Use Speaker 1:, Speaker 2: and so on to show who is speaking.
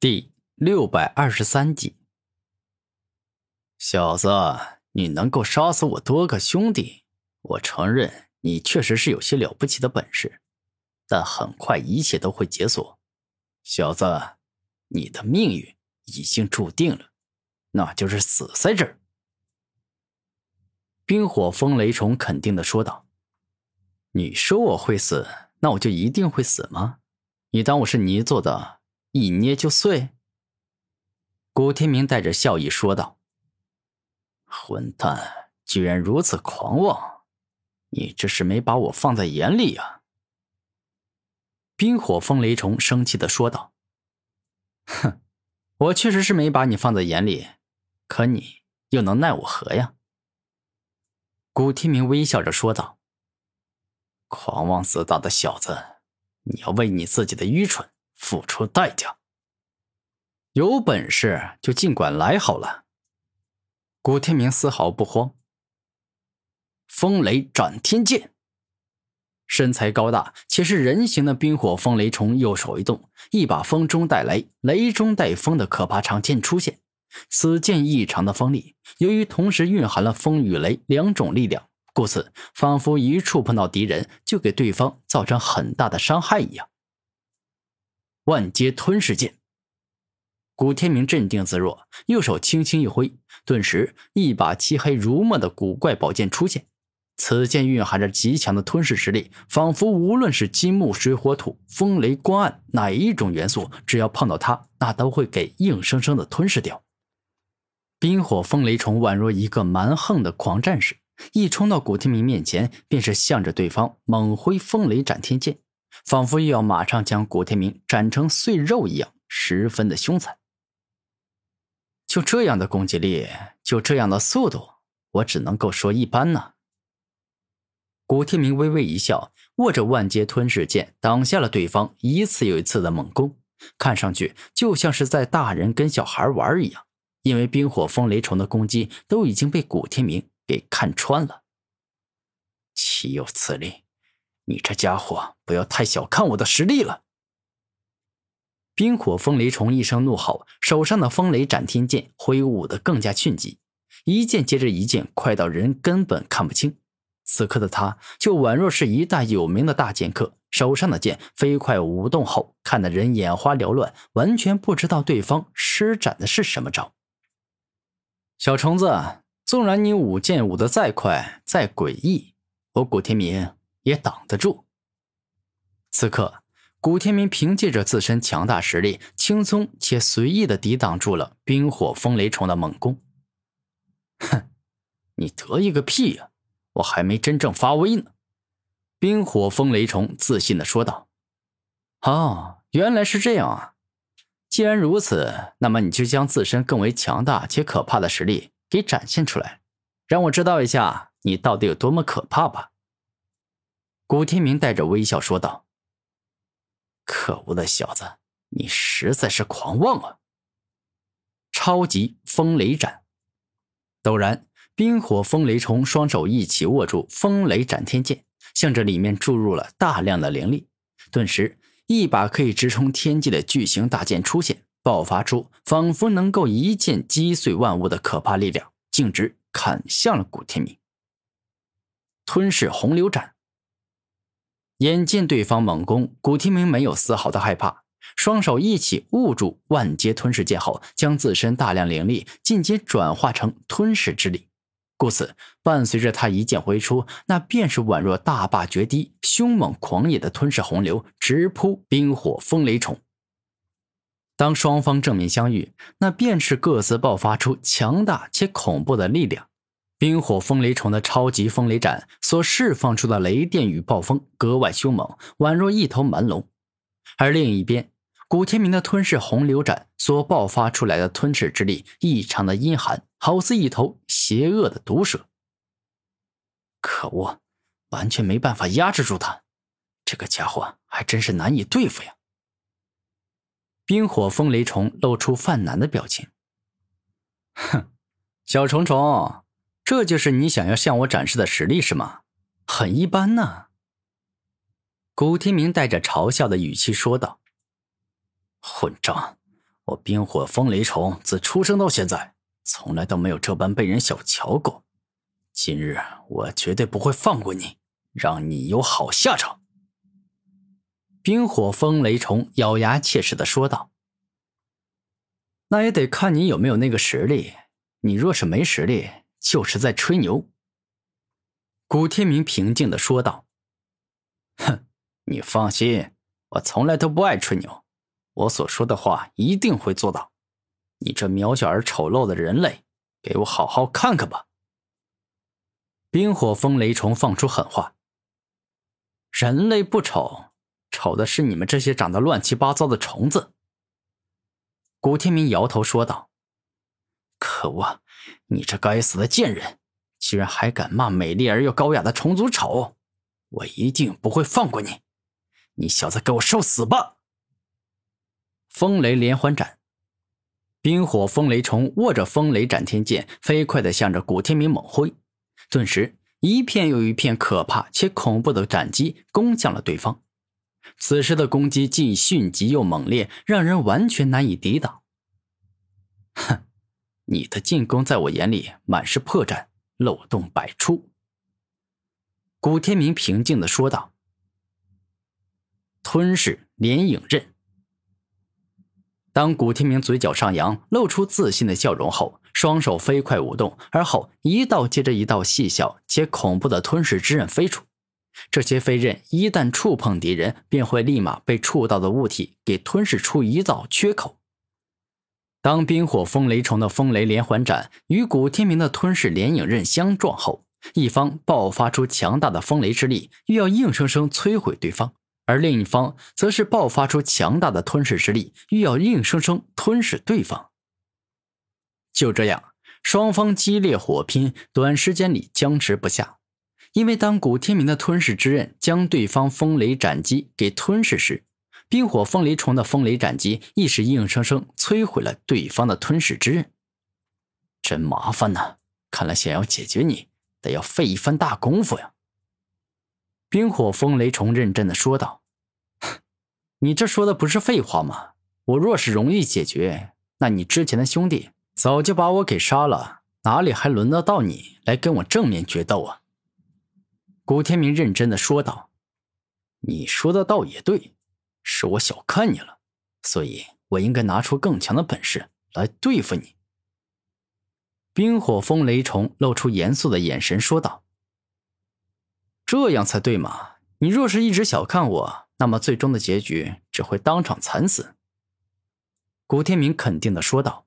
Speaker 1: 第六百二十三集，小子，你能够杀死我多个兄弟，我承认你确实是有些了不起的本事，但很快一切都会解锁。小子，你的命运已经注定了，那就是死在这儿。冰火风雷虫肯定的说道：“你说我会死，那我就一定会死吗？你当我是泥做的？”一捏就碎。古天明带着笑意说道：“混蛋，居然如此狂妄！你这是没把我放在眼里呀！”冰火风雷虫生气的说道：“哼，我确实是没把你放在眼里，可你又能奈我何呀？”古天明微笑着说道：“狂妄自大的小子，你要为你自己的愚蠢。”付出代价，有本事就尽管来好了。古天明丝毫不慌。风雷斩天剑，身材高大且是人形的冰火风雷虫右手一动，一把风中带雷、雷中带风的可怕长剑出现。此剑异常的锋利，由于同时蕴含了风与雷两种力量，故此仿佛一触碰到敌人就给对方造成很大的伤害一样。万阶吞噬剑。古天明镇定自若，右手轻轻一挥，顿时一把漆黑如墨的古怪宝剑出现。此剑蕴含着极强的吞噬实力，仿佛无论是金木水火土、风雷光暗哪一种元素，只要碰到它，那都会给硬生生的吞噬掉。冰火风雷虫宛若一个蛮横的狂战士，一冲到古天明面前，便是向着对方猛挥风雷斩天剑。仿佛又要马上将古天明斩成碎肉一样，十分的凶残。就这样的攻击力，就这样的速度，我只能够说一般呢。古天明微微一笑，握着万阶吞噬剑挡下了对方一次又一次的猛攻，看上去就像是在大人跟小孩玩一样。因为冰火风雷虫的攻击都已经被古天明给看穿了，岂有此理！你这家伙，不要太小看我的实力了！冰火风雷虫一声怒吼，手上的风雷斩天剑挥舞的更加迅疾，一剑接着一剑，快到人根本看不清。此刻的他，就宛若是一代有名的大剑客，手上的剑飞快舞动后，看得人眼花缭乱，完全不知道对方施展的是什么招。小虫子，纵然你舞剑舞得再快、再诡异，我古天明。也挡得住。此刻，古天明凭借着自身强大实力，轻松且随意的抵挡住了冰火风雷虫的猛攻。哼，你得意个屁呀！我还没真正发威呢。冰火风雷虫自信的说道：“哦，原来是这样啊！既然如此，那么你就将自身更为强大且可怕的实力给展现出来，让我知道一下你到底有多么可怕吧。”古天明带着微笑说道：“可恶的小子，你实在是狂妄啊！”超级风雷斩，陡然，冰火风雷虫双手一起握住风雷斩天剑，向着里面注入了大量的灵力。顿时，一把可以直冲天际的巨型大剑出现，爆发出仿佛能够一剑击碎万物的可怕力量，径直砍向了古天明。吞噬洪流斩。眼见对方猛攻，古天明没有丝毫的害怕，双手一起握住万阶吞噬剑后，将自身大量灵力进阶转化成吞噬之力，故此伴随着他一剑挥出，那便是宛若大坝决堤、凶猛狂野的吞噬洪流，直扑冰火风雷虫。当双方正面相遇，那便是各自爆发出强大且恐怖的力量。冰火风雷虫的超级风雷斩所释放出的雷电与暴风格外凶猛，宛若一头蛮龙；而另一边，古天明的吞噬洪流斩所爆发出来的吞噬之力异常的阴寒，好似一头邪恶的毒蛇。可恶，完全没办法压制住他，这个家伙还真是难以对付呀！冰火风雷虫露出犯难的表情，哼，小虫虫。这就是你想要向我展示的实力是吗？很一般呢。古天明带着嘲笑的语气说道：“混账！我冰火风雷虫自出生到现在，从来都没有这般被人小瞧过。今日我绝对不会放过你，让你有好下场。”冰火风雷虫咬牙切齿的说道：“那也得看你有没有那个实力。你若是没实力，就是在吹牛。”古天明平静的说道：“哼，你放心，我从来都不爱吹牛。我所说的话一定会做到。你这渺小而丑陋的人类，给我好好看看吧！”冰火风雷虫放出狠话：“人类不丑。”丑的是你们这些长得乱七八糟的虫子。”古天明摇头说道，“可恶，你这该死的贱人，居然还敢骂美丽而又高雅的虫族丑！我一定不会放过你，你小子给我受死吧！”风雷连环斩，冰火风雷虫握着风雷斩天剑，飞快的向着古天明猛挥，顿时一片又一片可怕且恐怖的斩击攻向了对方。此时的攻击既迅疾又猛烈，让人完全难以抵挡。哼，你的进攻在我眼里满是破绽，漏洞百出。”古天明平静的说道。吞噬连影刃。当古天明嘴角上扬，露出自信的笑容后，双手飞快舞动，而后一道接着一道细小且恐怖的吞噬之刃飞出。这些飞刃一旦触碰敌人，便会立马被触到的物体给吞噬出一道缺口。当冰火风雷虫的风雷连环斩与古天明的吞噬连影刃相撞后，一方爆发出强大的风雷之力，欲要硬生生摧毁对方；而另一方则是爆发出强大的吞噬之力，欲要硬生生吞噬对方。就这样，双方激烈火拼，短时间里僵持不下。因为当古天明的吞噬之刃将对方风雷斩击给吞噬时，冰火风雷虫的风雷斩击亦是硬生生摧毁了对方的吞噬之刃。真麻烦呐！看来想要解决你，得要费一番大功夫呀。冰火风雷虫认真的说道：“ 你这说的不是废话吗？我若是容易解决，那你之前的兄弟早就把我给杀了，哪里还轮得到你来跟我正面决斗啊？”古天明认真的说道：“你说的倒也对，是我小看你了，所以我应该拿出更强的本事来对付你。”冰火风雷虫露出严肃的眼神说道：“这样才对嘛！你若是一直小看我，那么最终的结局只会当场惨死。”古天明肯定的说道。